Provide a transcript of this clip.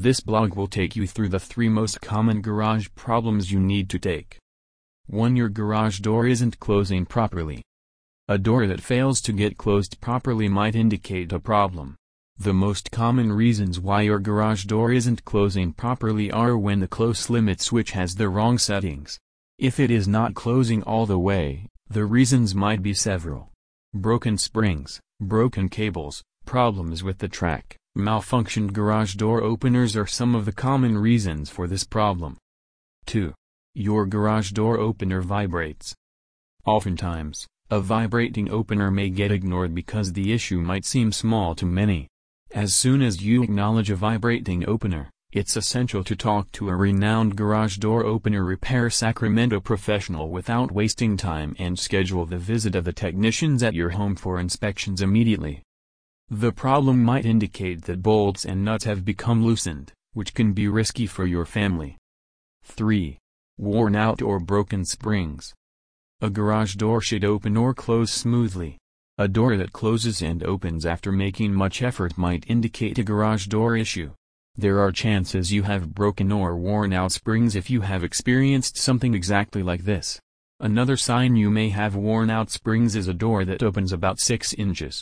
This blog will take you through the three most common garage problems you need to take. 1. Your garage door isn't closing properly. A door that fails to get closed properly might indicate a problem. The most common reasons why your garage door isn't closing properly are when the close limit switch has the wrong settings. If it is not closing all the way, the reasons might be several. Broken springs, broken cables, problems with the track, malfunctioned garage door openers are some of the common reasons for this problem. 2. Your garage door opener vibrates. Oftentimes, a vibrating opener may get ignored because the issue might seem small to many. As soon as you acknowledge a vibrating opener, it's essential to talk to a renowned garage door opener repair Sacramento professional without wasting time and schedule the visit of the technicians at your home for inspections immediately. The problem might indicate that bolts and nuts have become loosened, which can be risky for your family. 3. Worn out or broken springs. A garage door should open or close smoothly, a door that closes and opens after making much effort might indicate a garage door issue. There are chances you have broken or worn out springs if you have experienced something exactly like this. Another sign you may have worn out springs is a door that opens about 6 inches,